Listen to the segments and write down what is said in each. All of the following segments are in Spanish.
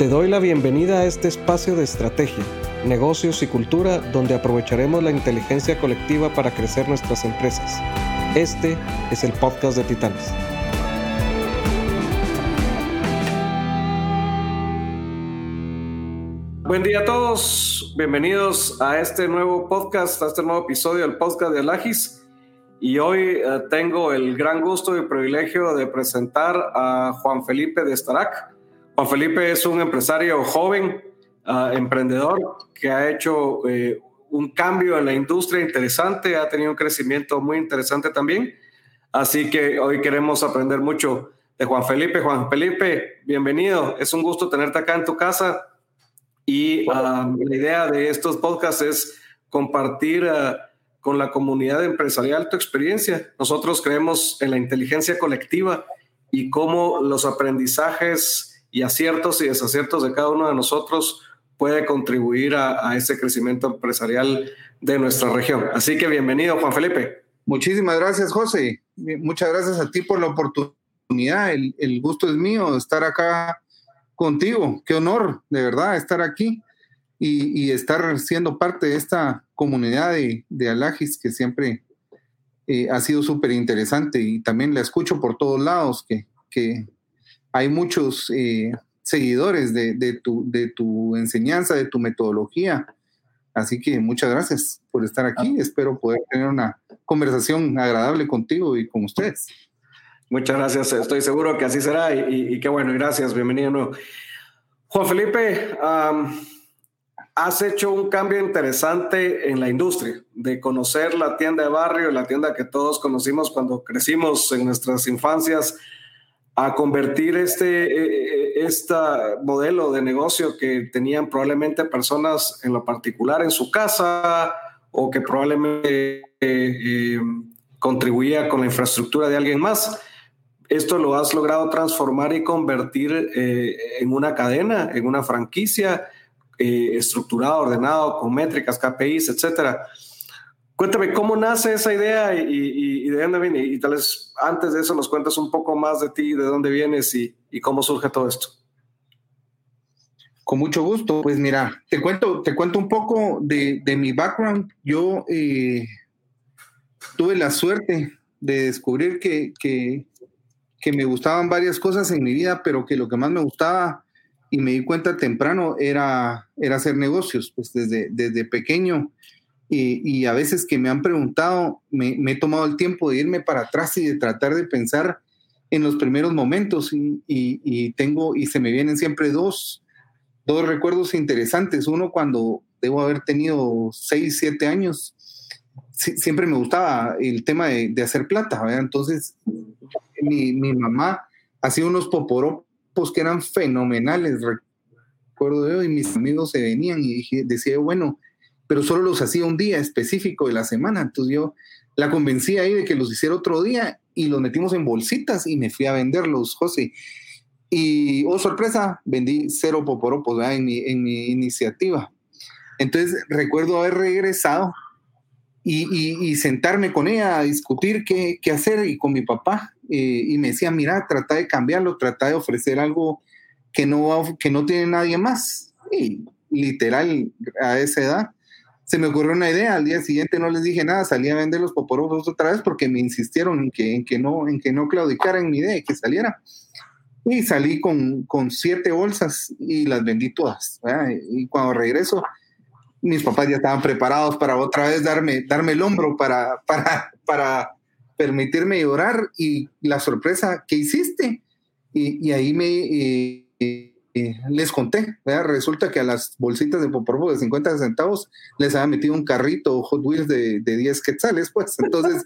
Te doy la bienvenida a este espacio de estrategia, negocios y cultura donde aprovecharemos la inteligencia colectiva para crecer nuestras empresas. Este es el podcast de Titanes. Buen día a todos, bienvenidos a este nuevo podcast, a este nuevo episodio del podcast de Alagis. Y hoy eh, tengo el gran gusto y privilegio de presentar a Juan Felipe de Starac. Juan Felipe es un empresario joven, uh, emprendedor, que ha hecho eh, un cambio en la industria interesante, ha tenido un crecimiento muy interesante también. Así que hoy queremos aprender mucho de Juan Felipe. Juan Felipe, bienvenido. Es un gusto tenerte acá en tu casa y um, la idea de estos podcasts es compartir uh, con la comunidad empresarial tu experiencia. Nosotros creemos en la inteligencia colectiva y cómo los aprendizajes y aciertos y desaciertos de cada uno de nosotros puede contribuir a, a ese crecimiento empresarial de nuestra región. Así que bienvenido, Juan Felipe. Muchísimas gracias, José. Muchas gracias a ti por la oportunidad. El, el gusto es mío estar acá contigo. Qué honor, de verdad, estar aquí y, y estar siendo parte de esta comunidad de, de Alagis que siempre eh, ha sido súper interesante y también la escucho por todos lados, que, que hay muchos eh, seguidores de, de, tu, de tu enseñanza, de tu metodología. Así que muchas gracias por estar aquí. Espero poder tener una conversación agradable contigo y con ustedes. Muchas gracias, estoy seguro que así será y, y, qué bueno, gracias, bienvenido. Juan Felipe, um, has hecho un cambio interesante en la industria, de conocer la tienda de barrio, la tienda que todos conocimos cuando crecimos en nuestras infancias, a convertir este, este modelo de negocio que tenían probablemente personas en lo particular en su casa o que probablemente eh, eh, contribuía con la infraestructura de alguien más esto lo has logrado transformar y convertir eh, en una cadena, en una franquicia eh, estructurada, ordenado, con métricas, KPIs, etcétera. Cuéntame cómo nace esa idea y, y, y, de dónde viene. Y tal vez antes de eso nos cuentas un poco más de ti, de dónde vienes y, y cómo surge todo esto. Con mucho gusto. Pues mira, te cuento, te cuento un poco de, de mi background. Yo eh, tuve la suerte de descubrir que, que, que me gustaban varias cosas en mi vida, pero que lo que más me gustaba y me di cuenta temprano era, era hacer negocios, pues desde, desde pequeño. Y, y a veces que me han preguntado, me, me, he tomado el tiempo de irme para atrás y de tratar de pensar en los primeros momentos y, y, y tengo, y se me vienen siempre dos, dos recuerdos interesantes. Uno cuando debo haber tenido seis, siete años, siempre me gustaba el tema de, de hacer plata, ¿verdad? Entonces, mi, mi, mamá hacía unos poporopos que eran fenomenales, recuerdo yo, y mis amigos se venían y dije, decía, bueno, pero solo los hacía un día específico de la semana. Entonces yo la convencí ahí de que los hiciera otro día y los metimos en bolsitas y me fui a venderlos, José. Y, oh sorpresa, vendí cero poporopos en mi, en mi iniciativa. Entonces recuerdo haber regresado y, y, y, sentarme con ella a discutir qué, qué hacer y con mi papá. Eh, y me decía, mira, trata de cambiarlo, trata de ofrecer algo que no, que no tiene nadie más. Y literal, a esa edad, se me ocurrió una idea. Al día siguiente no les dije nada, salí a vender los poporos otra vez porque me insistieron en que, en que, no, en que no claudicara en mi idea y que saliera. Y salí con, con siete bolsas y las vendí todas. Y cuando regreso, mis papás ya estaban preparados para otra vez darme, darme el hombro para, para, para permitirme llorar y la sorpresa que hiciste. Y, y ahí me eh, eh, les conté, ¿verdad? resulta que a las bolsitas de poporbo de 50 centavos les había metido un carrito Hot Wheels de, de 10 quetzales, pues entonces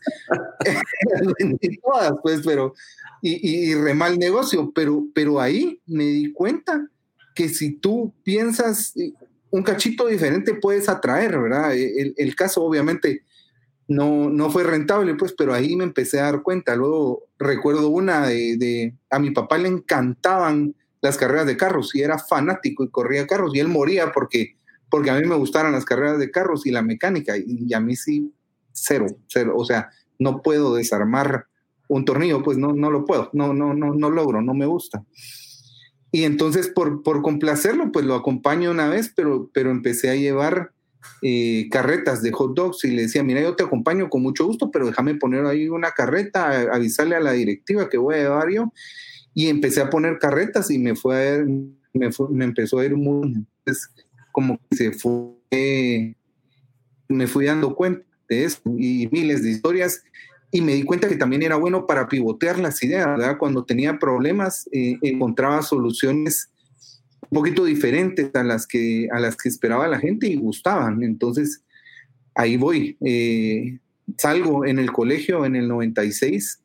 todas, pues, pero y, y re mal negocio, pero, pero ahí me di cuenta que si tú piensas un cachito diferente puedes atraer, ¿verdad? El, el, caso obviamente no, no fue rentable, pues, pero ahí me empecé a dar cuenta. Luego recuerdo una de, a mi papá le encantaban las carreras de carros y era fanático y corría carros y él moría porque, porque a mí me gustaran las carreras de carros y la mecánica y, y a mí sí, cero, cero. O sea, no puedo desarmar un tornillo, pues no, no lo puedo, no, no, no, no logro, no me gusta. Y entonces, por, por complacerlo, pues lo acompaño una vez, pero, pero empecé a llevar eh, carretas de hot dogs y le decía, mira, yo te acompaño con mucho gusto, pero déjame poner ahí una carreta, avisarle a la directiva que voy a llevar yo. Y empecé a poner carretas y me fue a me, me empezó a ir muy, como que se fue, me fui dando cuenta de eso y miles de historias y me di cuenta que también era bueno para pivotear las ideas, ¿verdad? Cuando tenía problemas eh, encontraba soluciones un poquito diferentes a las que, a las que esperaba la gente y gustaban. Entonces, ahí voy. Eh, salgo en el colegio en el 96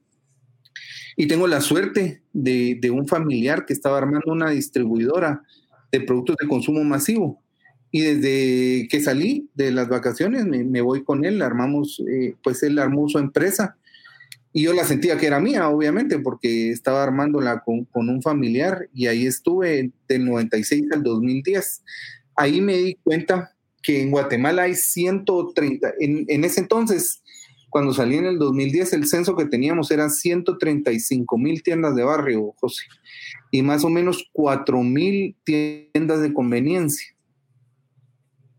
y tengo la suerte de, de, un familiar que estaba armando una distribuidora de productos de consumo masivo. Y desde que salí de las vacaciones me, voy con él, armamos, eh, pues él armó su empresa y yo la sentía que era mía, obviamente, porque estaba armándola con, con un familiar y ahí estuve del 96 al 2010. Ahí me di cuenta que en Guatemala hay 130, en, en ese entonces, cuando salí en el 2010, el censo que teníamos eran 135 mil tiendas de barrio, José, y más o menos 4 mil tiendas de conveniencia.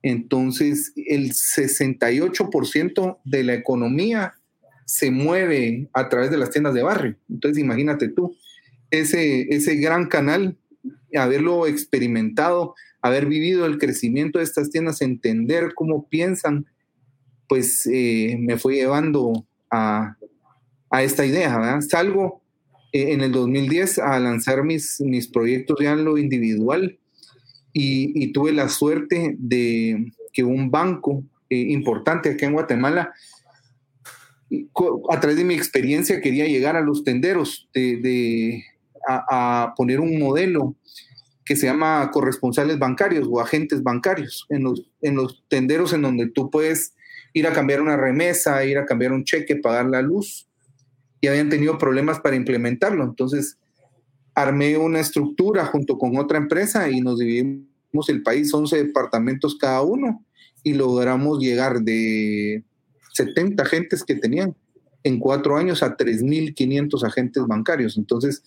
Entonces, el 68% de la economía se mueve a través de las tiendas de barrio. Entonces, imagínate tú, ese, ese gran canal, haberlo experimentado, haber vivido el crecimiento de estas tiendas, entender cómo piensan, pues eh, me fue llevando a, esta idea. Salgo eh, en el 2010 a lanzar mis, mis proyectos ya en lo individual y, tuve la suerte de que un banco eh, importante aquí en Guatemala a través de mi experiencia quería llegar a los tenderos, de, a, poner un modelo que se llama corresponsales bancarios o agentes bancarios en los, en los tenderos en donde tú puedes ir a cambiar una remesa, ir a cambiar un cheque, pagar la luz, y habían tenido problemas para implementarlo. Entonces, armé una estructura junto con otra empresa y nos dividimos el país, 11 departamentos cada uno, y logramos llegar de 70 agentes que tenían en cuatro años a 3.500 agentes bancarios. Entonces,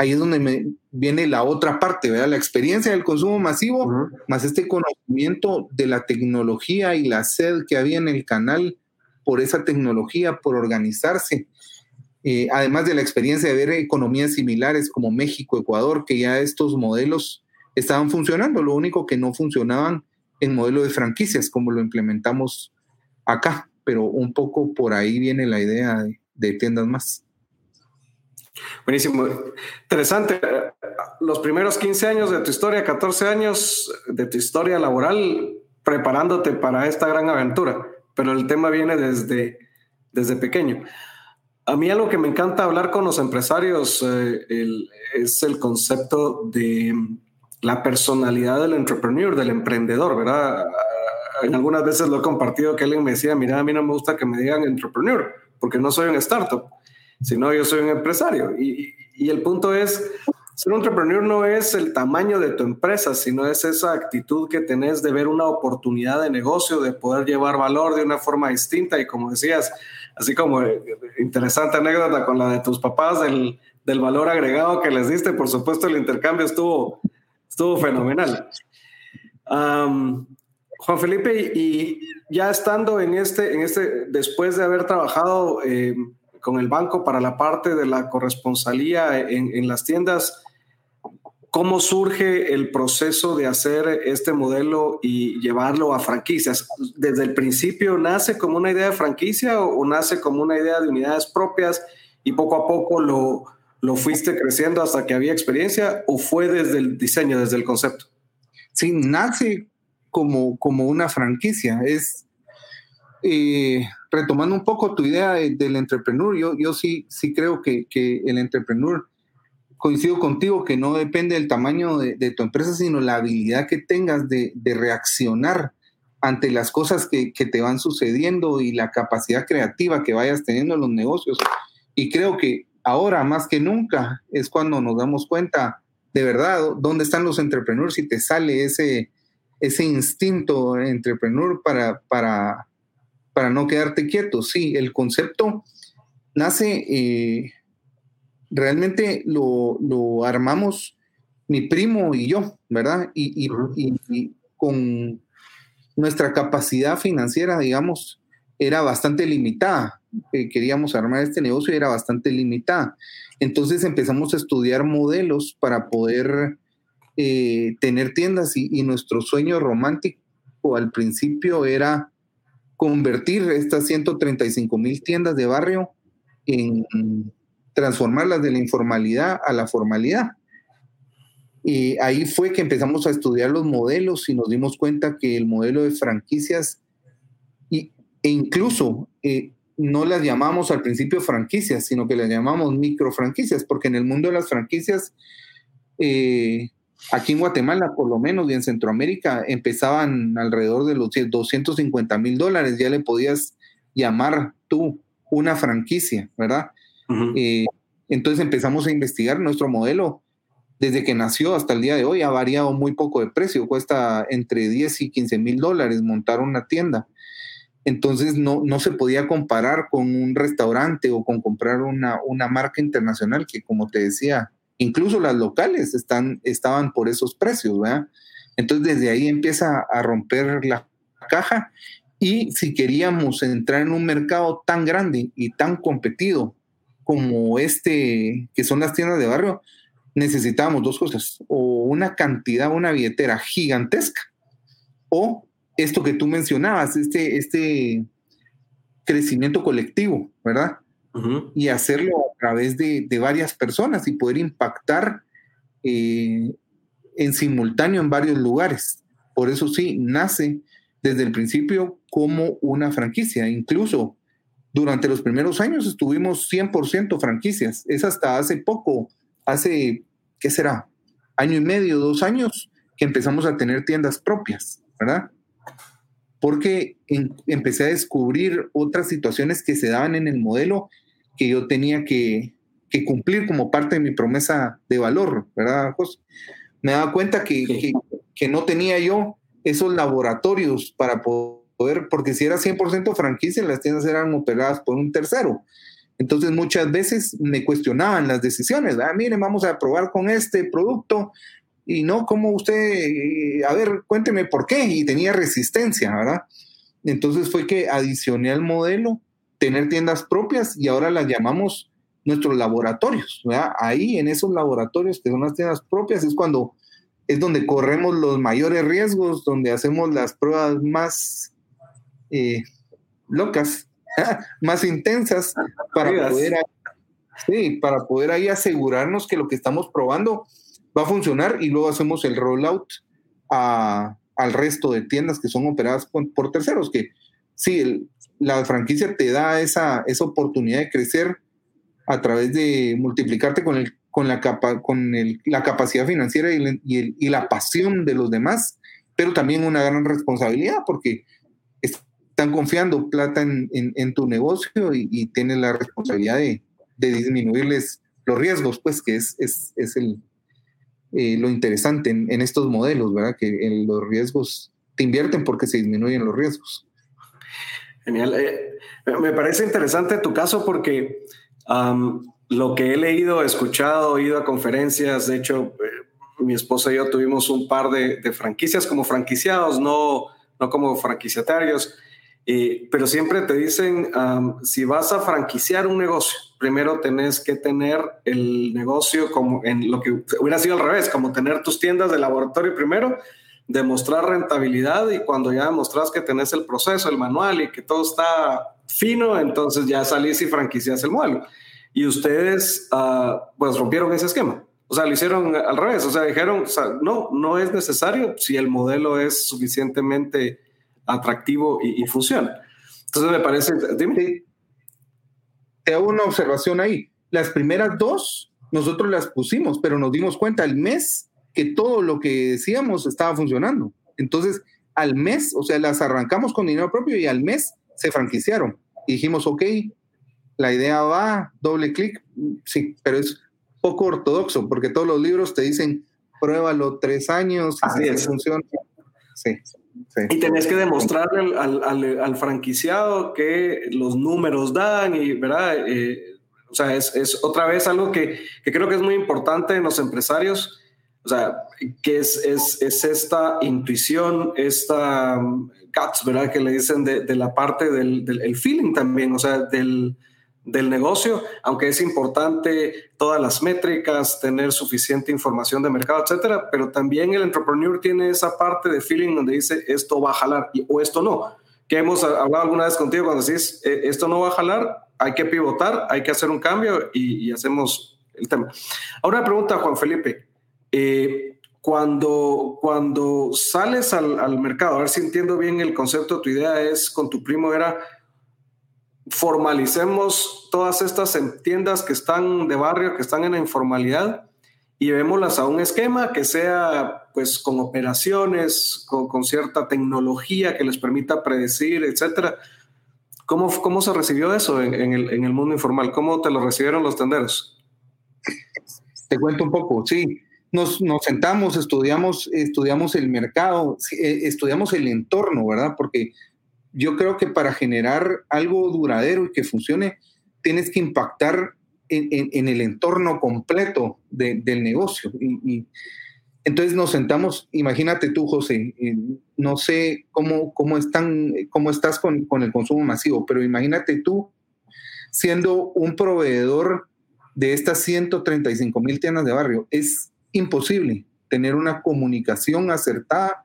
ahí es donde me viene la otra parte, ¿verdad? La experiencia del consumo masivo, más este conocimiento de la tecnología y la sed que había en el canal por esa tecnología, por organizarse. Eh, además de la experiencia de ver economías similares como México, Ecuador, que ya estos modelos estaban funcionando, lo único que no funcionaban en modelo de franquicias, como lo implementamos acá pero un poco por ahí viene la idea de, tiendas más. Buenísimo. Interesante. Los primeros 15 años de tu historia, 14 años de tu historia laboral, preparándote para esta gran aventura, pero el tema viene desde, desde pequeño. A mí algo que me encanta hablar con los empresarios eh, es el concepto de la personalidad del entrepreneur, del emprendedor, ¿verdad? en algunas veces lo he compartido que alguien me decía, mira, a mí no me gusta que me digan entrepreneur, porque no soy un startup, sino yo soy un empresario. Y, y el punto es, ser un entrepreneur no es el tamaño de tu empresa, sino es esa actitud que tenés de ver una oportunidad de negocio, de poder llevar valor de una forma distinta. Y como decías, así como eh, interesante anécdota con la de tus papás del, del valor agregado que les diste, por supuesto el intercambio estuvo, estuvo fenomenal. Juan Felipe, y ya estando en este, en este después de haber trabajado eh, con el banco para la parte de la corresponsalía en, las tiendas, ¿cómo surge el proceso de hacer este modelo y llevarlo a franquicias? ¿Desde el principio nace como una idea de franquicia o, nace como una idea de unidades propias y poco a poco lo, lo fuiste creciendo hasta que había experiencia o fue desde el diseño, desde el concepto? Sí, nace como, como una franquicia. Es eh, retomando un poco tu idea del entrepreneur, yo, yo sí, sí creo que, que, el entrepreneur, coincido contigo, que no depende del tamaño de, tu empresa, sino la habilidad que tengas de, de reaccionar ante las cosas que, que, te van sucediendo y la capacidad creativa que vayas teniendo en los negocios. Y creo que ahora más que nunca es cuando nos damos cuenta de verdad dónde están los entrepreneurs y te sale ese, ese instinto entrepreneur para, para, para no quedarte quieto. Sí, el concepto nace, eh, realmente lo, armamos mi primo y yo, ¿verdad? Y, y, con nuestra capacidad financiera, digamos, era bastante limitada. Eh, queríamos armar este negocio y era bastante limitada. Entonces empezamos a estudiar modelos para poder eh, tener tiendas y, nuestro sueño romántico al principio era convertir estas 135 mil tiendas de barrio en transformarlas de la informalidad a la formalidad. Y ahí fue que empezamos a estudiar los modelos y nos dimos cuenta que el modelo de franquicias, y, e incluso eh, no las llamamos al principio franquicias, sino que las llamamos micro franquicias, porque en el mundo de las franquicias, eh, aquí en Guatemala por lo menos y en Centroamérica, empezaban alrededor de los 250 mil dólares, ya le podías llamar tú una franquicia, ¿verdad? Eh, entonces empezamos a investigar nuestro modelo. Desde que nació hasta el día de hoy ha variado muy poco de precio, cuesta entre 10 y 15 mil dólares montar una tienda. Entonces no, no se podía comparar con un restaurante o con comprar una, una marca internacional que, como te decía, incluso las locales están, estaban por esos precios, ¿verdad? Entonces desde ahí empieza a romper la caja y si queríamos entrar en un mercado tan grande y tan competido como este, que son las tiendas de barrio, necesitábamos dos cosas, o una cantidad, una billetera gigantesca, o esto que tú mencionabas, este, este crecimiento colectivo, ¿verdad? Y hacerlo a través de, varias personas y poder impactar eh, en simultáneo en varios lugares. Por eso sí, nace desde el principio como una franquicia. Incluso durante los primeros años estuvimos 100% franquicias. Es hasta hace poco, hace, ¿qué será? Año y medio, dos años, que empezamos a tener tiendas propias, ¿verdad? Porque empecé a descubrir otras situaciones que se daban en el modelo que yo tenía que, cumplir como parte de mi promesa de valor, ¿verdad, José? Me daba cuenta que, que, no tenía yo esos laboratorios para poder, porque si era 100% franquicia, las tiendas eran operadas por un tercero. Entonces muchas veces me cuestionaban las decisiones. Ah, miren, vamos a probar con este producto y no como usted, eh, a ver, cuénteme por qué, y tenía resistencia, ¿verdad? Entonces fue que adicioné al modelo tener tiendas propias y ahora las llamamos nuestros laboratorios, ¿verdad? Ahí en esos laboratorios que son las tiendas propias es cuando es donde corremos los mayores riesgos, donde hacemos las pruebas más eh, locas, más intensas para poder, sí, para poder ahí asegurarnos que lo que estamos probando va a funcionar y luego hacemos el rollout al resto de tiendas que son operadas por, terceros, que sí, la franquicia te da esa, esa oportunidad de crecer a través de multiplicarte con, el, con, la, capa, con la capacidad financiera y, la pasión de los demás, pero también una gran responsabilidad porque están confiando plata en, tu negocio y, tienes la responsabilidad de, disminuirles los riesgos, pues que es, es, es el, eh, lo interesante en, estos modelos, ¿verdad? Que en los riesgos te invierten porque se disminuyen los riesgos. Genial. Eh, me parece interesante tu caso porque lo que he leído, escuchado, ido a conferencias, de hecho, eh, mi esposa y yo tuvimos un par de, franquicias como franquiciados, no, no como franquiciatarios, pero siempre te dicen, si vas a franquiciar un negocio, primero tenés que tener el negocio como en lo que hubiera sido al revés, como tener tus tiendas de laboratorio primero, demostrar rentabilidad y cuando ya demostras que tenés el proceso, el manual y que todo está fino, entonces ya salís y franquicias el modelo. Y ustedes ah, pues rompieron ese esquema. O sea, lo hicieron al revés. O sea, dijeron, no, no es necesario si el modelo es suficientemente atractivo y, funciona. Entonces me parece, dime te hago una observación ahí. Las primeras dos, nosotros las pusimos, pero nos dimos cuenta al mes que todo lo que decíamos estaba funcionando. Entonces, al mes, o sea, las arrancamos con dinero propio y al mes se franquiciaron. Y dijimos, ok, la idea va, doble clic, sí, pero es poco ortodoxo, porque todos los libros te dicen, pruébalo tres años, Así es. funciona. Sí. Y tenés que demostrarle al, franquiciado que los números dan y, ¿verdad? Eh, o sea, es, otra vez algo que, creo que es muy importante en los empresarios. O sea, ¿qué es, es, es esta intuición, esta um, guts, ¿verdad? Que le dicen de, de la parte del, del feeling también, o sea, del, del negocio, aunque es importante todas las métricas, tener suficiente información de mercado, etcétera, pero también el entrepreneur tiene esa parte de feeling donde dice esto va a jalar o esto no. Que hemos hablado alguna vez contigo cuando decís e, esto no va a jalar, hay que pivotar, hay que hacer un cambio y, y hacemos el tema. Ahora pregunta, Juan Felipe. Eh, cuando, cuando sales al, al, mercado, a ver si entiendo bien el concepto, tu idea es con tu primo era formalicemos todas estas tiendas que están de barrio, que están en la informalidad y llevémoslas a un esquema que sea pues con operaciones, con, con cierta tecnología que les permita predecir, etcétera. ¿Cómo, ¿Cómo se recibió eso en, en, el, en el mundo informal? ¿Cómo te lo recibieron los tenderos? Te cuento un poco, sí nos, nos, sentamos, estudiamos, estudiamos el mercado, eh, estudiamos el entorno, ¿verdad? Porque yo creo que para generar algo duradero y que funcione, tienes que impactar en, el entorno completo de, del negocio. Y, entonces nos sentamos, imagínate tú, José, no sé cómo, cómo, están, cómo estás con, con el consumo masivo, pero imagínate tú siendo un proveedor de estas 135 mil tiendas de barrio. Es imposible tener una comunicación acertada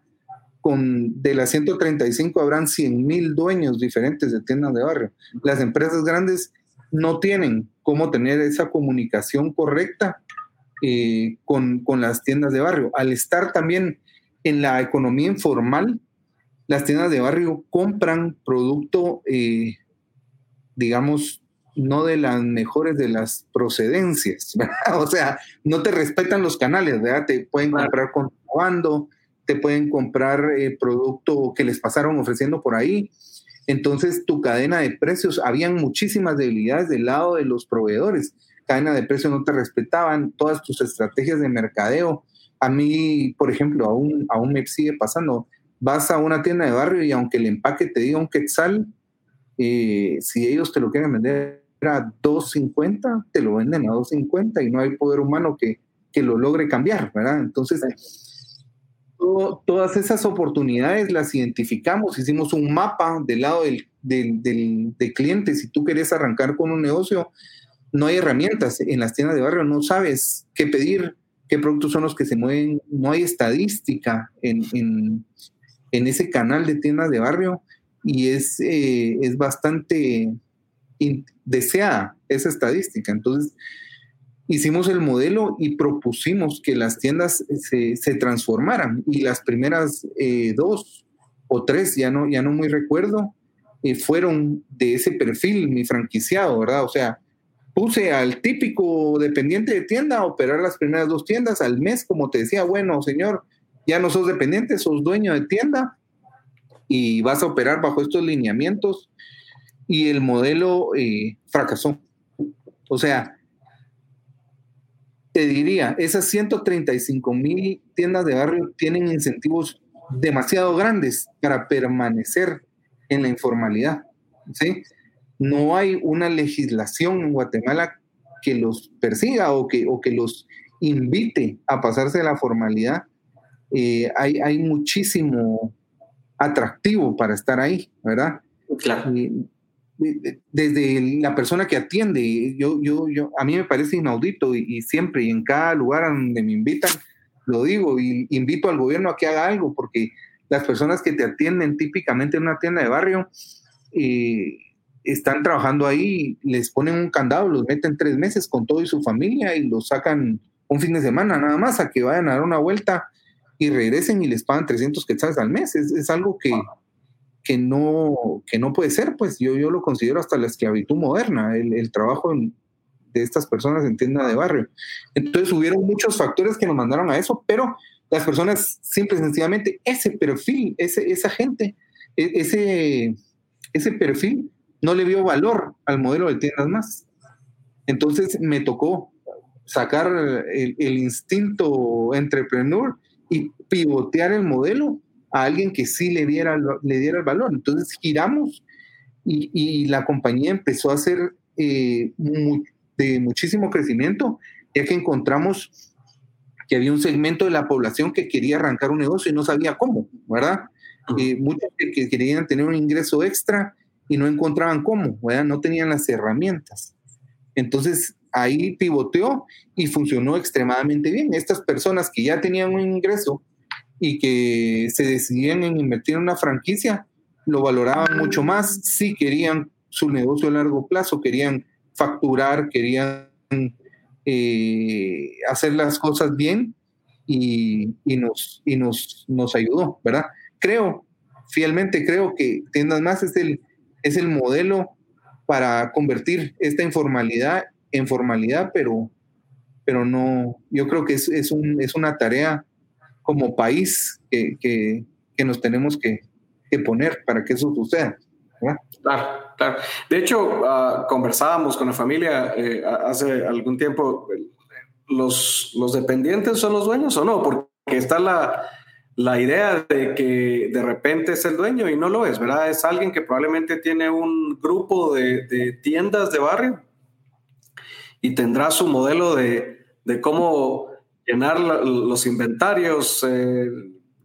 con de las 135 habrán 100 mil dueños diferentes de tiendas de barrio. Las empresas grandes no tienen cómo tener esa comunicación correcta eh, con, con, las tiendas de barrio. Al estar también en la economía informal, las tiendas de barrio compran producto, eh, digamos, no de las mejores de las procedencias, ¿verdad? O sea, no te respetan los canales, ¿verdad? Te pueden comprar contrabando, te pueden comprar eh, producto que les pasaron ofreciendo por ahí. Entonces, tu cadena de precios, habían muchísimas debilidades del lado de los proveedores. Cadena de precios no te respetaban, todas tus estrategias de mercadeo. A mí, por ejemplo, aún, aún me sigue pasando. Vas a una tienda de barrio y aunque el empaque te diga un quetzal, eh, si ellos te lo quieren vender a 2.50, te lo venden a 2.50 y no hay poder humano que, que lo logre cambiar, ¿verdad? Entonces, todas esas oportunidades las identificamos, hicimos un mapa del lado del, del, cliente. Si tú quieres arrancar con un negocio, no hay herramientas en las tiendas de barrio, no sabes qué pedir, qué productos son los que se mueven, no hay estadística en, en, en ese canal de tiendas de barrio y es, eh, es bastante deseada esa estadística. Entonces, hicimos el modelo y propusimos que las tiendas se, se transformaran y las primeras eh, dos o tres, ya no, ya no muy recuerdo, eh, fueron de ese perfil, mi franquiciado, ¿verdad? O sea, puse al típico dependiente de tienda a operar las primeras dos tiendas al mes, como te decía, bueno, señor, ya no sos dependiente, sos dueño de tienda y vas a operar bajo estos lineamientos y el modelo eh, fracasó. O sea, te diría, esas 135 mil tiendas de barrio tienen incentivos demasiado grandes para permanecer en la informalidad. ¿sí? No hay una legislación en Guatemala que los persiga o que, o que los invite a pasarse de la formalidad. Eh, hay, hay muchísimo atractivo para estar ahí, ¿verdad? Claro desde la persona que atiende. Yo, yo, yo, a mí me parece inaudito y, siempre y en cada lugar donde me invitan, lo digo y invito al gobierno a que haga algo porque las personas que te atienden típicamente en una tienda de barrio eh, están trabajando ahí, les ponen un candado, los meten tres meses con todo y su familia y los sacan un fin de semana nada más a que vayan a dar una vuelta y regresen y les pagan 300 quetzales al mes. Es, es algo que que no, que no puede ser, pues yo, yo lo considero hasta la esclavitud moderna, el, el trabajo de estas personas en tienda de barrio. Entonces hubieron muchos factores que nos mandaron a eso, pero las personas simple y sencillamente, ese perfil, ese, esa gente, e, ese, ese perfil no le vio valor al modelo de tiendas más. Entonces me tocó sacar el, el instinto entrepreneur y pivotear el modelo a alguien que sí le diera, le diera el valor. Entonces giramos y, y la compañía empezó a hacer eh, de muchísimo crecimiento, ya que encontramos que había un segmento de la población que quería arrancar un negocio y no sabía cómo, ¿verdad? Eh, muchos que, querían tener un ingreso extra y no encontraban cómo, ¿verdad? No tenían las herramientas. Entonces ahí pivoteó y funcionó extremadamente bien. Estas personas que ya tenían un ingreso y que se decidían en invertir en una franquicia, lo valoraban mucho más si querían su negocio a largo plazo, querían facturar, querían eh, hacer las cosas bien y, nos, y nos, nos ayudó, ¿verdad? Creo, fielmente creo que Tiendas Más es el, es el modelo para convertir esta informalidad en formalidad, pero, pero no, yo creo que es, es, un, es una tarea como país que, que, nos tenemos que, que, poner para que eso suceda. Claro, claro. De hecho, uh, conversábamos con la familia eh, hace algún tiempo, los, los dependientes son los dueños o no, porque está la, la idea de que de repente es el dueño y no lo es, ¿verdad? Es alguien que probablemente tiene un grupo de, de tiendas de barrio y tendrá su modelo de, de cómo llenar los inventarios, eh,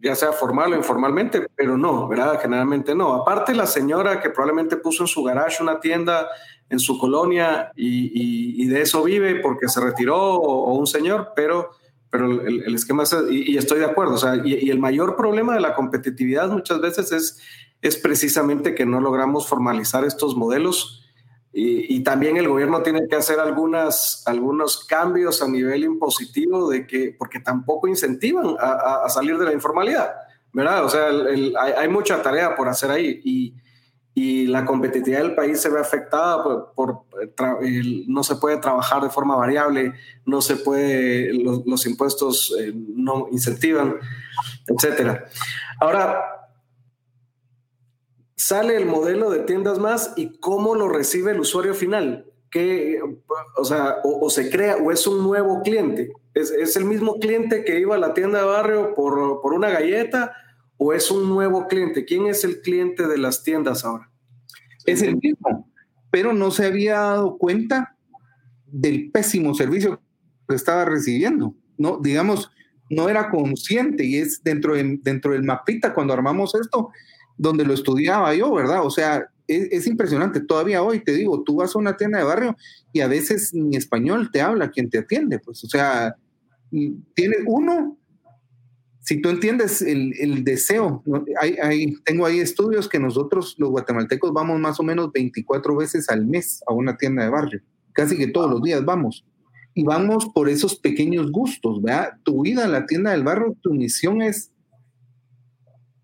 ya sea formal o informalmente, pero no, ¿verdad? Generalmente no. Aparte la señora que probablemente puso en su garage una tienda en su colonia y, y, de eso vive porque se retiró o, un señor, pero, pero el, el esquema es, y, y, estoy de acuerdo, o sea, y, el mayor problema de la competitividad muchas veces es, es precisamente que no logramos formalizar estos modelos y, también el gobierno tiene que hacer algunas, algunos cambios a nivel impositivo de que, porque tampoco incentivan a, salir de la informalidad, ¿verdad? O sea, hay, mucha tarea por hacer ahí y, y, la competitividad del país se ve afectada por, no se puede trabajar de forma variable, no se puede, los, los impuestos eh, no incentivan, etcétera. Ahora, sale el modelo de tiendas más y cómo lo recibe el usuario final. Que, o sea, o, se crea o es un nuevo cliente. ¿Es, el mismo cliente que iba a la tienda de barrio por, por, una galleta o es un nuevo cliente? ¿Quién es el cliente de las tiendas ahora? Es el mismo, pero no se había dado cuenta del pésimo servicio que estaba recibiendo. No, digamos, no era consciente y es dentro, dentro del mapita cuando armamos esto, donde lo estudiaba yo, ¿verdad? O sea, es, impresionante. Todavía hoy te digo, tú vas a una tienda de barrio y a veces ni español te habla quien te atiende, pues, o sea, tiene uno, si tú entiendes el, deseo, hay, tengo ahí estudios que nosotros los guatemaltecos vamos más o menos 24 veces al mes a una tienda de barrio, casi que todos los días vamos. Y vamos por esos pequeños gustos, ¿verdad? Tu vida en la tienda del barrio, tu misión es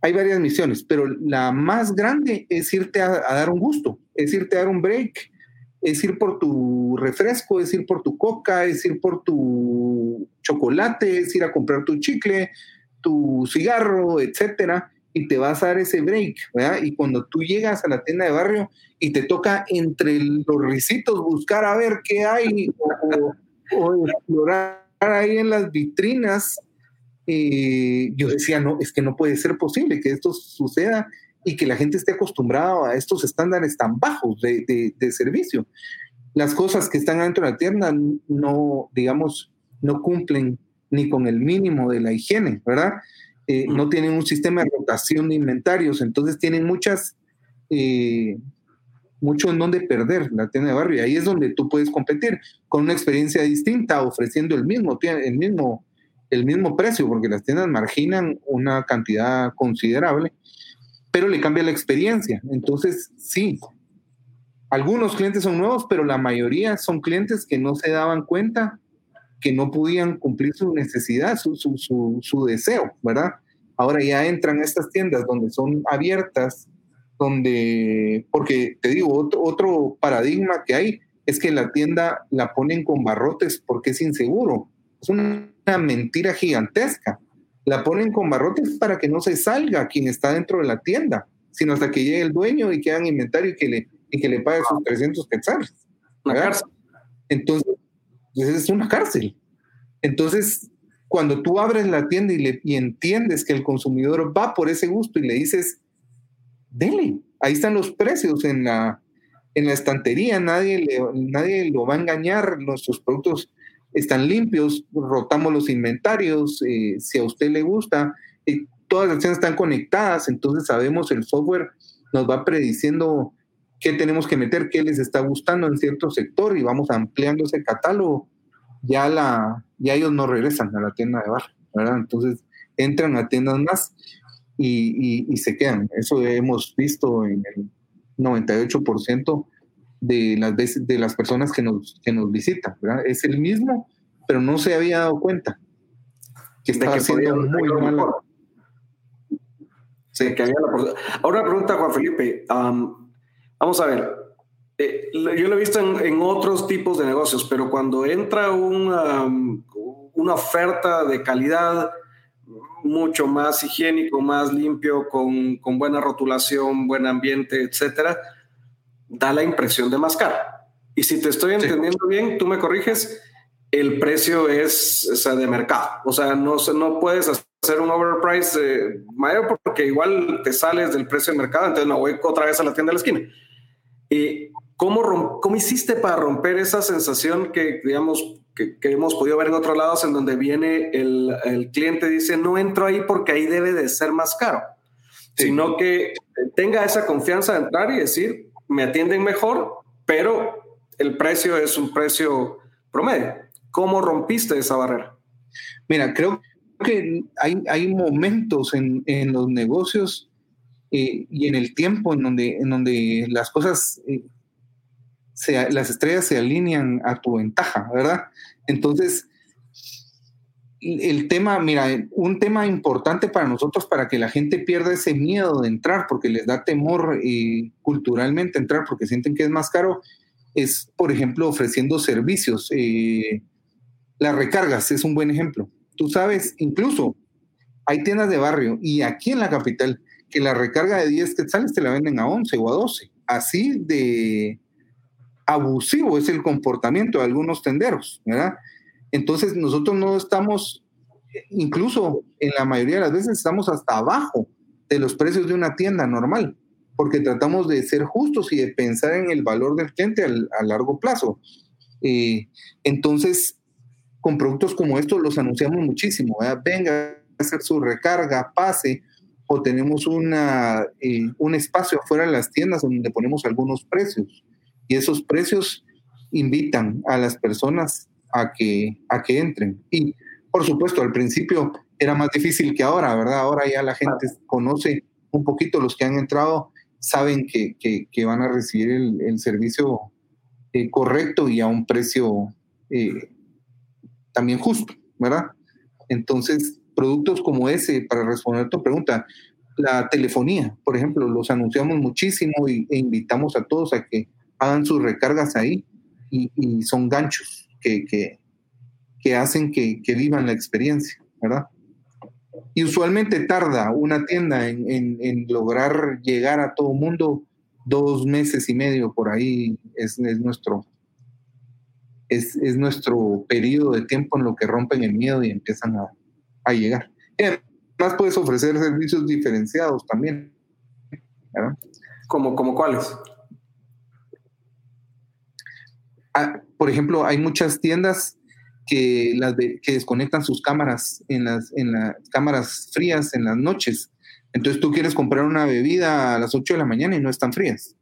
hay varias misiones, pero la más grande es irte a, dar un gusto, es irte a dar un break, es ir por tu refresco, es ir por tu coca, es ir por tu chocolate, es ir a comprar tu chicle, tu cigarro, etcétera, y te vas a dar ese break, ¿verdad? Y cuando tú llegas a la tienda de barrio y te toca entre los risitos buscar a ver qué hay o, o explorar ahí en las vitrinas eh, yo decía, no, es que no puede ser posible que esto suceda y que la gente esté acostumbrada a estos estándares tan bajos de, de, servicio. Las cosas que están dentro de la tienda no, digamos, no cumplen ni con el mínimo de la higiene, ¿verdad? Eh, no tienen un sistema de rotación de inventarios, entonces tienen muchas, eh, mucho en donde perder la tienda de barrio. Y ahí es donde tú puedes competir con una experiencia distinta, ofreciendo el mismo, el mismo el mismo precio, porque las tiendas marginan una cantidad considerable, pero le cambia la experiencia. Entonces, sí, algunos clientes son nuevos, pero la mayoría son clientes que no se daban cuenta que no podían cumplir su necesidad, su, su, su, deseo, ¿verdad? Ahora ya entran estas tiendas donde son abiertas, donde, porque te digo, otro, otro paradigma que hay es que la tienda la ponen con barrotes porque es inseguro. Es una mentira gigantesca. La ponen con barrotes para que no se salga quien está dentro de la tienda, sino hasta que llegue el dueño y que hagan inventario y que le, y que le pague sus 300 quetzales. Una. Entonces, pues, es una cárcel. Entonces, cuando tú abres la tienda y, le, y entiendes que el consumidor va por ese gusto y le dices, dele, ahí están los precios en la, en la estantería, nadie, le, nadie lo va a engañar, nuestros productos están limpios, rotamos los inventarios, eh, si a usted le gusta, todas las acciones están conectadas, entonces sabemos el software nos va prediciendo qué tenemos que meter, qué les está gustando en cierto sector y vamos ampliando ese catálogo. Ya, la, ya ellos no regresan a la tienda de bar. Entonces entran a tiendas más y, y, se quedan. Eso hemos visto en el 98% de las veces de las personas que nos, que nos visitan, ¿verdad? Es el mismo, pero no se había dado cuenta que estaba haciendo muy mal. Sí, que había la Ahora pregunta, Juan Felipe. vamos a ver. Eh, yo lo he visto en, otros tipos de negocios, pero cuando entra una, una oferta de calidad mucho más higiénico, más limpio, con, con buena rotulación, buen ambiente, etcétera, da la impresión de más caro. Y si te estoy entendiendo bien, tú me corriges, el precio es o sea, de mercado. O sea, no, no puedes hacer un overprice eh, mayor porque igual te sales del precio de mercado, entonces no voy otra vez a la tienda de la esquina. ¿Y cómo, cómo hiciste para romper esa sensación que, digamos, que, hemos podido ver en otros lados en donde viene el, el cliente dice, no entro ahí porque ahí debe de ser más caro, sino que tenga esa confianza de entrar y decir, me atienden mejor, pero el precio es un precio promedio. ¿Cómo rompiste esa barrera? Mira, creo que hay, hay momentos en, en los negocios eh, y en el tiempo en donde, en donde las cosas, eh, las estrellas se alinean a tu ventaja, ¿verdad? Entonces, el tema, mira, un tema importante para nosotros para que la gente pierda ese miedo de entrar, porque les da temor eh, culturalmente entrar, porque sienten que es más caro, es, por ejemplo, ofreciendo servicios. Eh, las recargas es un buen ejemplo. Tú sabes, incluso hay tiendas de barrio y aquí en la capital que la recarga de 10 quetzales te la venden a 11 o a 12. Así de abusivo es el comportamiento de algunos tenderos, ¿verdad? Entonces nosotros no estamos, incluso en la mayoría de las veces estamos hasta abajo de los precios de una tienda normal, porque tratamos de ser justos y de pensar en el valor del cliente a largo plazo. Eh, entonces, con productos como estos los anunciamos muchísimo. Venga a hacer su recarga, pase, o tenemos una, eh, un espacio afuera de las tiendas donde ponemos algunos precios. Y esos precios invitan a las personas a que, a que entren. Y por supuesto, al principio era más difícil que ahora, ¿verdad? Ahora ya la gente conoce un poquito, los que han entrado saben que, que, van a recibir el, el servicio eh, correcto y a un precio eh, también justo, ¿verdad? Entonces, productos como ese, para responder tu pregunta, la telefonía, por ejemplo, los anunciamos muchísimo y, e invitamos a todos a que hagan sus recargas ahí y, y son ganchos que, que, hacen que, que, vivan la experiencia, ¿verdad? Y usualmente tarda una tienda en, en, lograr llegar a todo mundo dos meses y medio por ahí es, es nuestro es, es, nuestro periodo de tiempo en lo que rompen el miedo y empiezan a, a llegar. Y además puedes ofrecer servicios diferenciados también. ¿verdad? ¿Como, como cuáles? Ah, por ejemplo, hay muchas tiendas que, las que desconectan sus cámaras en las, en las cámaras frías en las noches. Entonces tú quieres comprar una bebida a las 8 de la mañana y no están frías.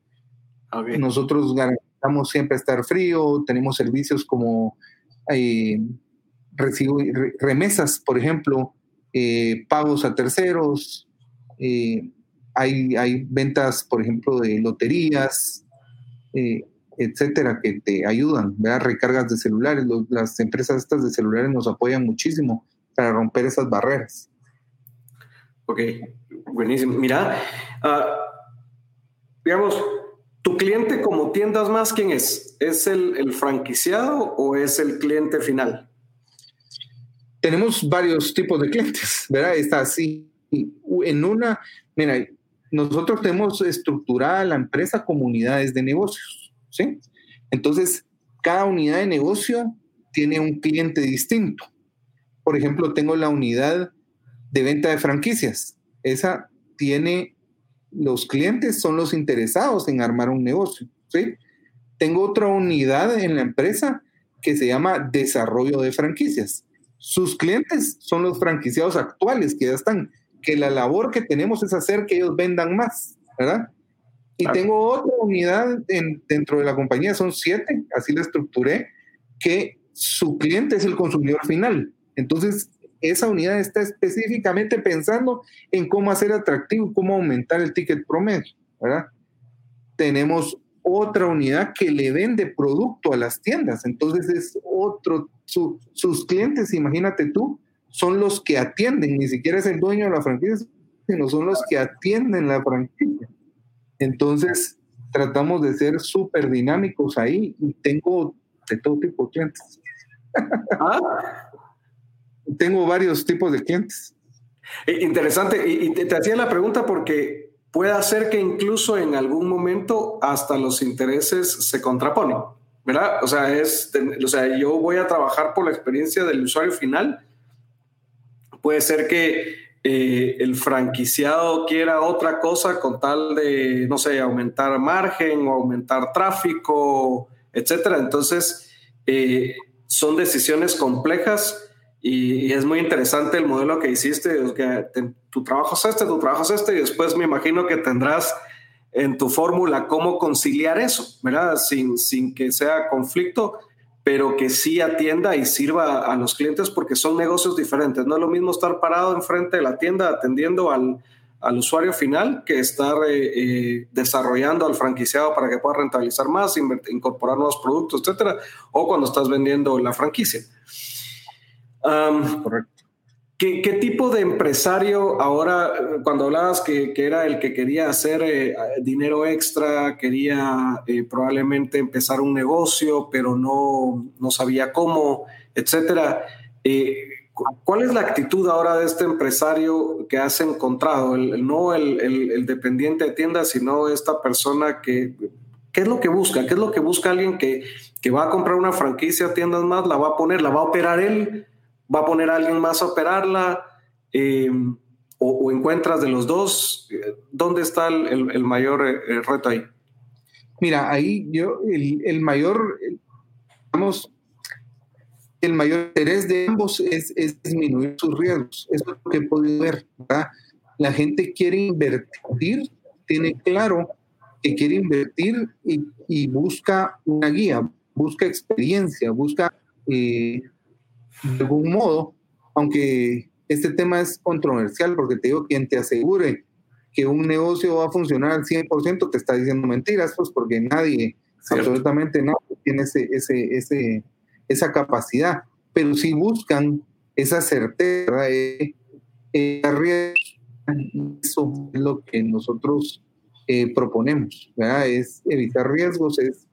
Nosotros garantizamos siempre estar frío, tenemos servicios como eh, remesas, por ejemplo, eh, pagos a terceros, eh, hay, hay, ventas, por ejemplo, de loterías, etcétera, que te ayudan, ¿verdad? Recargas de celulares, las empresas estas de celulares nos apoyan muchísimo para romper esas barreras. Ok, buenísimo. Mira, uh, digamos, tu cliente como tiendas más, ¿quién es? ¿Es el, el franquiciado o es el cliente final? Tenemos varios tipos de clientes, ¿verdad? Está así. En una, mira, nosotros tenemos estructurada la empresa comunidades de negocios. Entonces, cada unidad de negocio tiene un cliente distinto. Por ejemplo, tengo la unidad de venta de franquicias. Esa tiene, los clientes son los interesados en armar un negocio. Tengo otra unidad en la empresa que se llama desarrollo de franquicias. Sus clientes son los franquiciados actuales que ya están, que la labor que tenemos es hacer que ellos vendan más, ¿verdad? Y tengo otra unidad dentro de la compañía, son siete, así la estructuré, que su cliente es el consumidor final. Entonces, esa unidad está específicamente pensando en cómo hacer atractivo, cómo aumentar el ticket promedio, ¿verdad? Tenemos otra unidad que le vende producto a las tiendas, entonces es otro, sus clientes, imagínate tú, son los que atienden, ni siquiera es el dueño de la franquicia, sino son los que atienden la franquicia. Entonces, tratamos de ser súper dinámicos ahí y tengo de todo tipo de clientes. ¿Ah? tengo varios tipos de clientes. Interesante. Y, te, hacía la pregunta porque puede ser que incluso en algún momento hasta los intereses se contraponen, ¿verdad? O sea, es, o sea, yo voy a trabajar por la experiencia del usuario final. Puede ser que eh, el franquiciado quiera otra cosa con tal de, no sé, aumentar margen o aumentar tráfico, etcétera. Entonces, eh, son decisiones complejas y, es muy interesante el modelo que hiciste, que tu trabajo es este, tu trabajo es este, y después me imagino que tendrás en tu fórmula cómo conciliar eso, ¿verdad? Sin, sin que sea conflicto, pero que sí atienda y sirva a los clientes porque son negocios diferentes. No es lo mismo estar parado enfrente de la tienda atendiendo al, al usuario final que estar eh, eh, desarrollando al franquiciado para que pueda rentabilizar más, incorporar nuevos productos, etcétera, o cuando estás vendiendo la franquicia. ¿Qué, tipo de empresario ahora, cuando hablabas que, era el que quería hacer eh, dinero extra, quería eh, probablemente empezar un negocio, pero no, no sabía cómo, etcétera? Eh, ¿Cuál es la actitud ahora de este empresario que has encontrado? El, no el, el, dependiente de tienda, sino esta persona que... ¿Qué es lo que busca? ¿Qué es lo que busca alguien que, que va a comprar una franquicia, tiendas más, la va a poner, la va a operar él? Va a poner a alguien más a operarla eh, o, encuentras de los dos? ¿Dónde está el, mayor eh, reto ahí? Mira, ahí yo, el, mayor, vamos, el mayor interés de ambos es, disminuir sus riesgos. Eso es lo que he podido ver. La gente quiere invertir, tiene claro que quiere invertir y, busca una guía, busca experiencia, busca eh, de algún modo, aunque este tema es controversial porque te digo, quien te asegure que un negocio va a funcionar al 100% te está diciendo mentiras, pues porque nadie, absolutamente nadie tiene ese, ese, ese, esa capacidad, pero si buscan esa certeza, eh, eh, eso es lo que nosotros eh, proponemos, ¿verdad? es evitar riesgos, es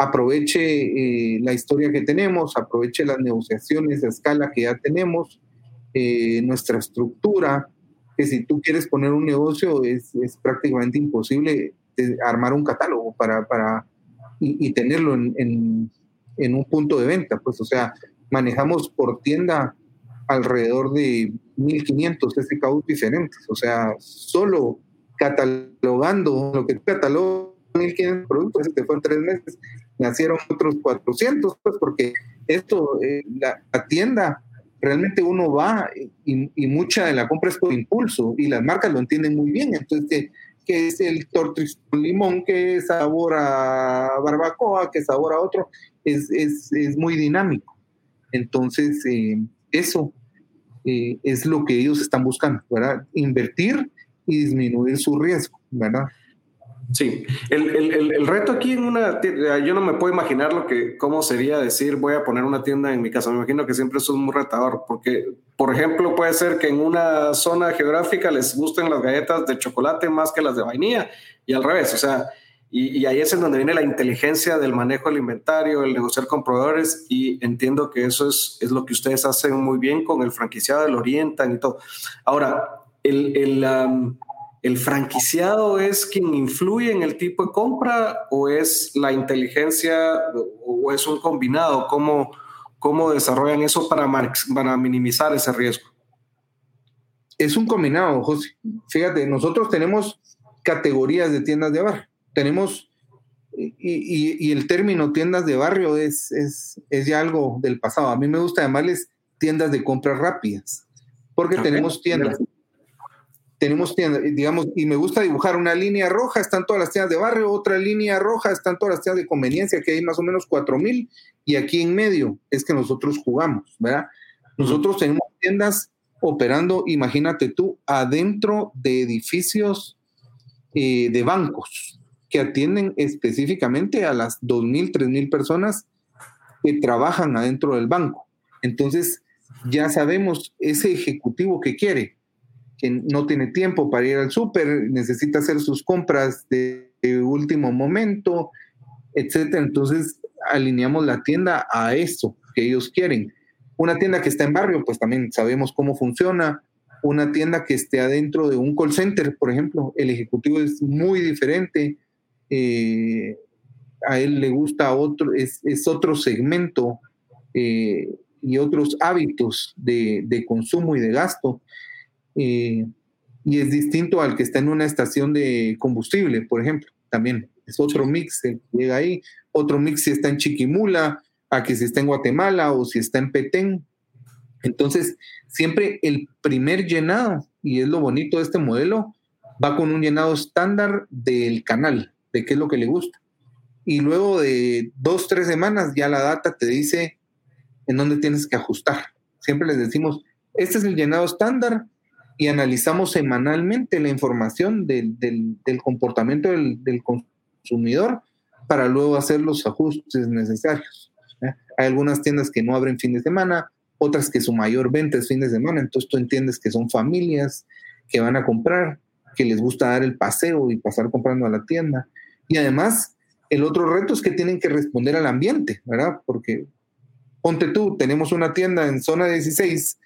aproveche eh, la historia que tenemos, aproveche las negociaciones a escala que ya tenemos, eh, nuestra estructura, que si tú quieres poner un negocio es, es prácticamente imposible armar un catálogo para, para y, tenerlo en, en, un punto de venta. Pues, o sea, manejamos por tienda alrededor de 1.500 SKUs diferentes. O sea, solo catalogando lo que catalogas 1.500 productos, te fue en tres meses, nacieron otros 400, pues porque esto, eh, la, tienda, realmente uno va y, mucha de la compra es por impulso y las marcas lo entienden muy bien. Entonces, que, es el tortris con limón, que sabor a barbacoa, que sabor a otro, es, es, es muy dinámico. Entonces, eh, eso eh, es lo que ellos están buscando, ¿verdad? Invertir y disminuir su riesgo, ¿verdad? Sí, el, el, el, reto aquí en una tienda, yo no me puedo imaginar lo que, cómo sería decir voy a poner una tienda en mi casa. Me imagino que siempre eso es muy retador, porque, por ejemplo, puede ser que en una zona geográfica les gusten las galletas de chocolate más que las de vainilla y al revés. O sea, y, y ahí es en donde viene la inteligencia del manejo del inventario, el negociar con proveedores y entiendo que eso es, es lo que ustedes hacen muy bien con el franquiciado, el orientan y todo. Ahora, el, el ¿El franquiciado es quien influye en el tipo de compra o es la inteligencia o es un combinado? ¿Cómo, cómo desarrollan eso para, para minimizar ese riesgo? Es un combinado, José. Fíjate, nosotros tenemos categorías de tiendas de bar. Tenemos y, el término tiendas de barrio es, es, es, ya algo del pasado. A mí me gusta llamarles tiendas de compras rápidas, porque tenemos tiendas. Tenemos tiendas, digamos, y me gusta dibujar una línea roja, están todas las tiendas de barrio, otra línea roja, están todas las tiendas de conveniencia, que hay más o menos cuatro mil, y aquí en medio es que nosotros jugamos, ¿verdad? Nosotros tenemos tiendas operando, imagínate tú, adentro de edificios eh, de bancos, que atienden específicamente a las 2.000, 3.000 personas que trabajan adentro del banco. Entonces, ya sabemos ese ejecutivo que quiere, que no tiene tiempo para ir al súper, necesita hacer sus compras de, último momento, etcétera. Entonces, alineamos la tienda a eso que ellos quieren. Una tienda que está en barrio, pues también sabemos cómo funciona. Una tienda que esté adentro de un call center, por ejemplo, el ejecutivo es muy diferente eh, a él le gusta otro, es, otro segmento eh, y otros hábitos de, consumo y de gasto. Eh, y es distinto al que está en una estación de combustible, por ejemplo, también es otro mix, llega ahí, otro mix si está en Chiquimula, a que si está en Guatemala o si está en Petén. Entonces, siempre el primer llenado, y es lo bonito de este modelo, va con un llenado estándar del canal de qué es lo que le gusta. Y luego de dos, tres semanas ya la data te dice en dónde tienes que ajustar. Siempre les decimos, este es el llenado estándar y analizamos semanalmente la información del, comportamiento del, consumidor para luego hacer los ajustes necesarios. ¿eh? Hay algunas tiendas que no abren fin de semana, otras que su mayor venta es fin de semana, entonces tú entiendes que son familias que van a comprar, que les gusta dar el paseo y pasar comprando a la tienda. Y además, el otro reto es que tienen que responder al ambiente, ¿verdad? Porque ponte tú, tenemos una tienda en zona 16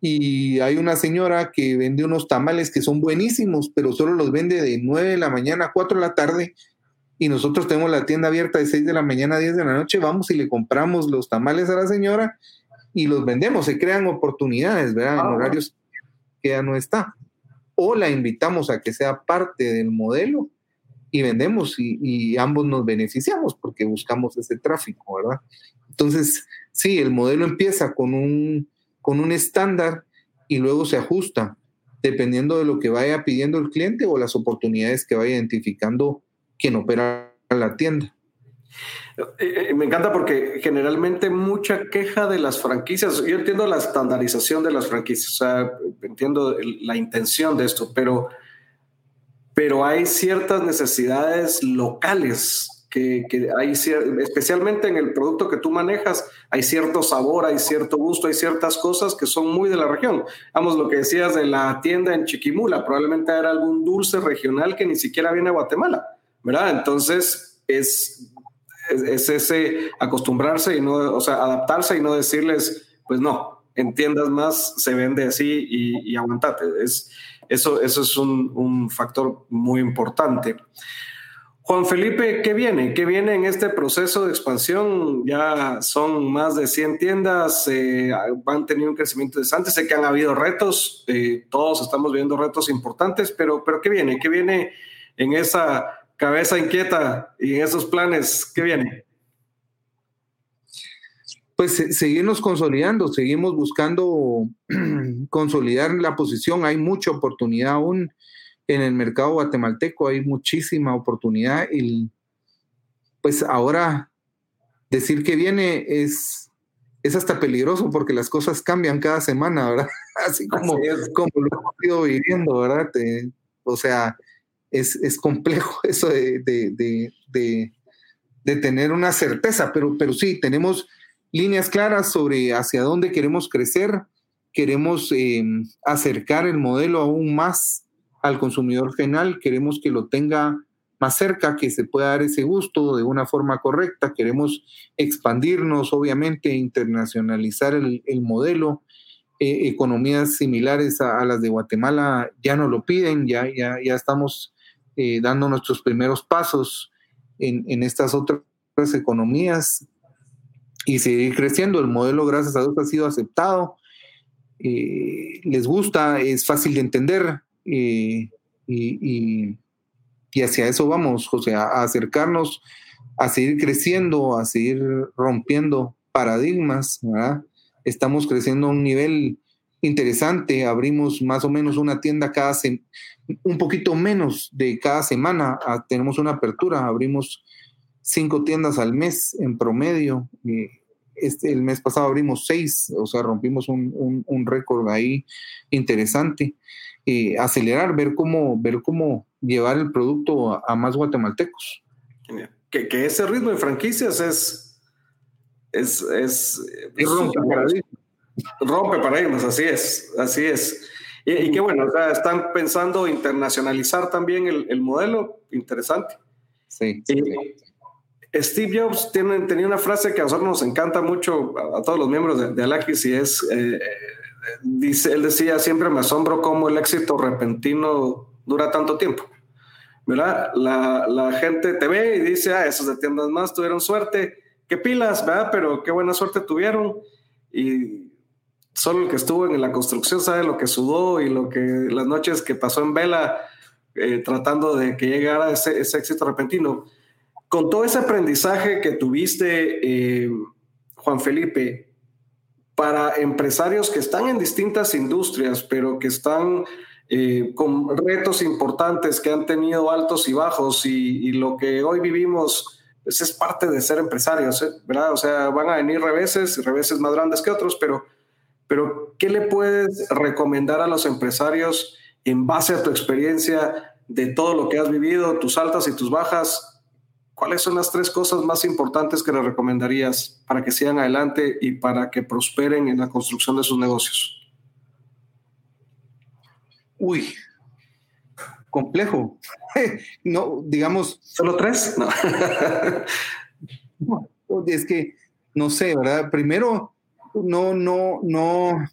y hay una señora que vende unos tamales que son buenísimos, pero solo los vende de 9 de la mañana a 4 de la tarde y nosotros tenemos la tienda abierta de 6 de la mañana a 10 de la noche, vamos y le compramos los tamales a la señora y los vendemos, se crean oportunidades, ¿verdad? En ah, horarios que ya no está. O la invitamos a que sea parte del modelo y vendemos y, ambos nos beneficiamos porque buscamos ese tráfico, ¿verdad? Entonces, sí, el modelo empieza con un, con un estándar y luego se ajusta dependiendo de lo que vaya pidiendo el cliente o las oportunidades que vaya identificando quien opera la tienda. Eh, eh, me encanta porque generalmente mucha queja de las franquicias, yo entiendo la estandarización de las franquicias, o sea, entiendo la intención de esto, pero pero hay ciertas necesidades locales que, hay, especialmente en el producto que tú manejas, hay cierto sabor, hay cierto gusto, hay ciertas cosas que son muy de la región. Vamos, lo que decías de la tienda en Chiquimula, probablemente era algún dulce regional que ni siquiera viene a Guatemala, ¿verdad? Entonces es, es, ese acostumbrarse y no, o sea, adaptarse y no decirles, pues no, en tiendas más se vende así y, y aguantate. Es, eso, eso es un, factor muy importante. Juan Felipe, ¿qué viene? ¿Qué viene en este proceso de expansión? Ya son más de 100 tiendas, eh, han tenido un crecimiento interesante. Sé que han habido retos, eh, todos estamos viendo retos importantes, pero, pero ¿qué viene? ¿Qué viene en esa cabeza inquieta y en esos planes? ¿Qué viene? pues seguimos consolidando, seguimos buscando consolidar la posición. Hay mucha oportunidad aún en el mercado guatemalteco, hay muchísima oportunidad. Y pues ahora decir que viene es, es hasta peligroso porque las cosas cambian cada semana, ¿verdad? Así como, como lo hemos ido viviendo, ¿verdad? o sea, es, complejo eso de, de, tener una certeza, pero, pero sí, tenemos líneas claras sobre hacia dónde queremos crecer, queremos eh, acercar el modelo aún más al consumidor final, queremos que lo tenga más cerca, que se pueda dar ese gusto de una forma correcta, queremos expandirnos, obviamente, internacionalizar el, modelo. Eh, economías similares a, las de Guatemala ya no lo piden, ya, ya, ya estamos eh, dando nuestros primeros pasos en, en estas otras economías y seguir creciendo. El modelo, gracias a Dios, ha sido aceptado. Eh, les gusta, es fácil de entender eh, y, y hacia eso vamos, José, a, acercarnos, a seguir creciendo, a seguir rompiendo paradigmas, ¿verdad? Estamos creciendo a un nivel interesante, abrimos más o menos una tienda cada semana, un poquito menos de cada semana, tenemos una apertura, abrimos cinco tiendas al mes en promedio. Este, el mes pasado abrimos seis, o sea, rompimos un, un, récord ahí interesante. acelerar, ver cómo, ver cómo llevar el producto a, más guatemaltecos. Que, que, ese ritmo de franquicias es... es, es, rompe paradigmas. Rompe paradigmas, así es, así es. Y, y qué bueno, o sea, están pensando internacionalizar también el, el modelo, interesante. Sí. Steve Jobs tiene, tenía una frase que a nosotros nos encanta mucho, a, todos los miembros de, de Alakis, y es, eh, dice, él decía, siempre me asombro cómo el éxito repentino dura tanto tiempo. ¿Verdad? La, gente te ve y dice, ah, esos de tiendas más tuvieron suerte, qué pilas, ¿verdad? Pero qué buena suerte tuvieron. Y solo el que estuvo en la construcción sabe lo que sudó y lo que las noches que pasó en vela eh, tratando de que llegara ese éxito repentino con todo ese aprendizaje que tuviste, eh, Juan Felipe, para empresarios que están en distintas industrias, pero que están eh, con retos importantes, que han tenido altos y bajos, y, lo que hoy vivimos pues, es parte de ser empresarios, ¿eh? ¿verdad? O sea, van a venir reveses, reveses más grandes que otros, pero, pero ¿qué le puedes recomendar a los empresarios en base a tu experiencia de todo lo que has vivido, tus altas y tus bajas? ¿Cuáles son las tres cosas más importantes que le recomendarías para que sigan adelante y para que prosperen en la construcción de sus negocios? Uy, complejo. no, digamos. ¿Solo tres? No. es que, no sé, ¿verdad? Primero, no, no, no,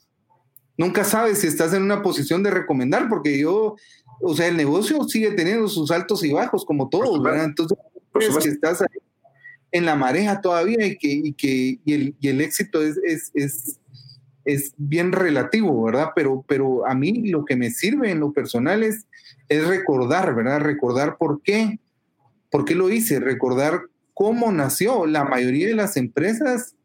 nunca sabes si estás en una posición de recomendar, porque yo, o sea, el negocio sigue teniendo sus altos y bajos, como todos, ¿verdad? Entonces, que estás ahí en la mareja todavía y que, y que y el, y el, éxito es, es, es, es, bien relativo, ¿verdad? Pero, pero a mí lo que me sirve en lo personal es, es recordar, ¿verdad? Recordar por qué, por qué lo hice, recordar cómo nació. La mayoría de las empresas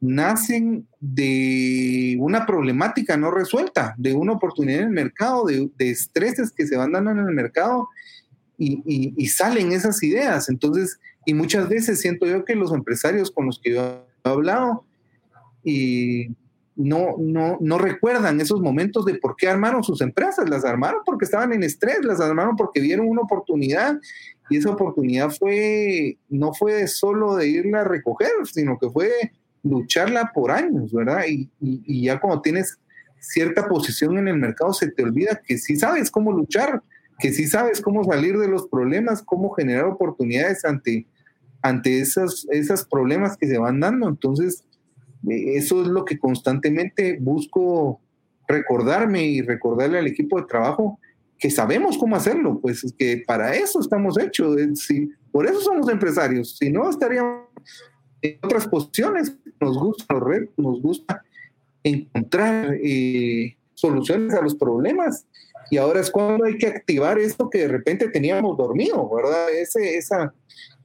nacen de una problemática no resuelta, de una oportunidad en el mercado, de, de estreses que se van dando en el mercado y, salen esas ideas. Entonces, y muchas veces siento yo que los empresarios con los que yo he hablado y no, no, no recuerdan esos momentos de por qué armaron sus empresas. Las armaron porque estaban en estrés, las armaron porque vieron una oportunidad y esa oportunidad fue, no fue solo de irla a recoger, sino que fue lucharla por años, ¿verdad? Y, y ya cuando tienes cierta posición en el mercado se te olvida que sí sabes cómo luchar que sí sabes cómo salir de los problemas, cómo generar oportunidades ante, ante esos, esos problemas que se van dando. Entonces, eh, eso es lo que constantemente busco recordarme y recordarle al equipo de trabajo que sabemos cómo hacerlo, pues es que para eso estamos hechos, por eso somos empresarios, si no estaríamos en otras posiciones, nos gusta los nos gusta encontrar eh, soluciones a los problemas y ahora es cuando hay que activar esto que de repente teníamos dormido, ¿verdad? Ese, esa,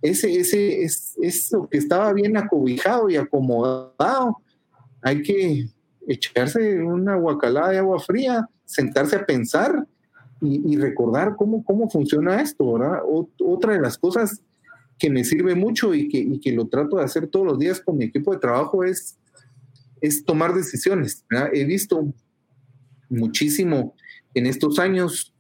ese, ese, es, eso que estaba bien acobijado y acomodado, hay que echarse una guacalada de agua fría, sentarse a pensar y, recordar cómo, cómo funciona esto, ¿verdad? otra de las cosas que me sirve mucho y que, y que lo trato de hacer todos los días con mi equipo de trabajo es, es tomar decisiones. ¿verdad? He visto muchísimo en estos años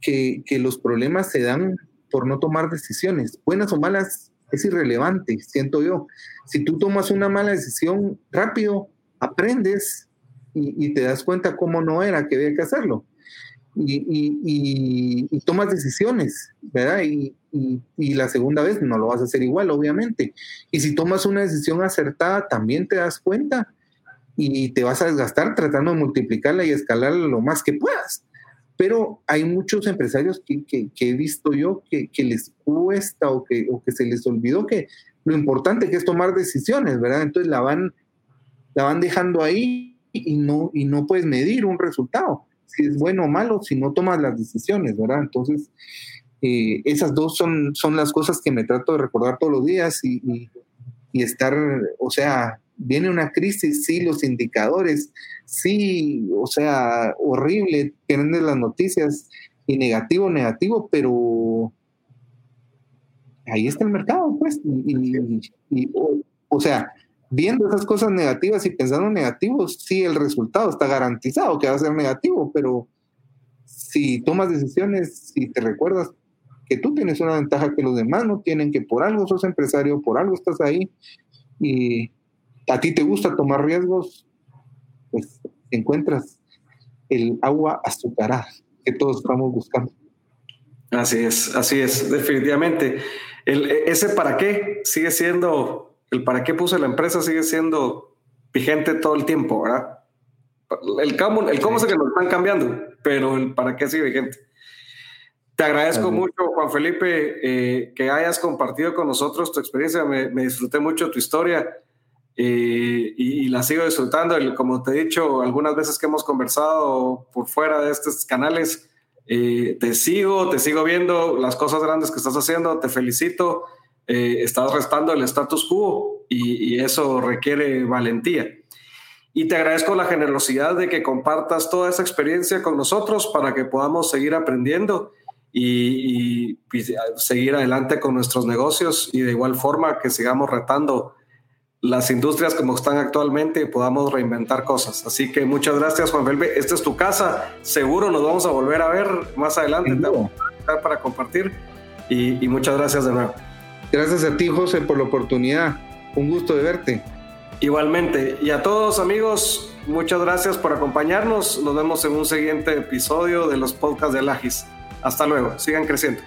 que, los problemas se dan por no tomar decisiones, buenas o malas, es irrelevante, siento yo. Si tú tomas una mala decisión rápido, aprendes y, te das cuenta cómo no era, que había que hacerlo. Y, tomas decisiones, ¿verdad? Y, la segunda vez no lo vas a hacer igual, obviamente. Y si tomas una decisión acertada, también te das cuenta y te vas a desgastar tratando de multiplicarla y escalarla lo más que puedas. Pero hay muchos empresarios que, he visto yo que, les cuesta o que, o que se les olvidó que lo importante que es tomar decisiones, ¿verdad? Entonces la van, la van dejando ahí y no, y no puedes medir un resultado, si es bueno o malo, si no tomas las decisiones, ¿verdad? Entonces, Eh, esas dos son, son las cosas que me trato de recordar todos los días y, y, estar, o sea, viene una crisis, sí, los indicadores, sí, o sea, horrible, tienen las noticias y negativo, negativo, pero ahí está el mercado, pues, y, o, sea, viendo esas cosas negativas y pensando negativos, sí, el resultado está garantizado que va a ser negativo, pero si tomas decisiones, si te recuerdas que tú tienes una ventaja que los demás no tienen, que por algo sos empresario, por algo estás ahí y a ti te gusta tomar riesgos, pues encuentras el agua azucarada que todos estamos buscando. Así es, así es, definitivamente. El, ese para qué sigue siendo, el para qué puse la empresa sigue siendo vigente todo el tiempo, ¿verdad? El cómo, el cómo es que nos están cambiando, pero el para qué sigue vigente. Te agradezco mucho, Juan Felipe, eh, que hayas compartido con nosotros tu experiencia. Me, disfruté mucho tu historia eh, y, la sigo disfrutando. como te he dicho algunas veces que hemos conversado por fuera de estos canales, eh, te sigo, te sigo viendo las cosas grandes que estás haciendo. Te felicito. estás restando el status quo y eso requiere valentía. Y te agradezco la generosidad de que compartas toda esa experiencia con nosotros para que podamos seguir aprendiendo y, seguir adelante con nuestros negocios y de igual forma que sigamos retando las industrias como están actualmente y podamos reinventar cosas. Así que muchas gracias, Juan Felipe. Esta es tu casa. Seguro nos vamos a volver a ver más adelante para compartir. Y, y muchas gracias de nuevo. Gracias a ti, José, por la oportunidad. Un gusto de verte. Igualmente. Y a todos amigos, muchas gracias por acompañarnos. Nos vemos en un siguiente episodio de los podcasts de Lagis. Hasta luego, sigan creciendo.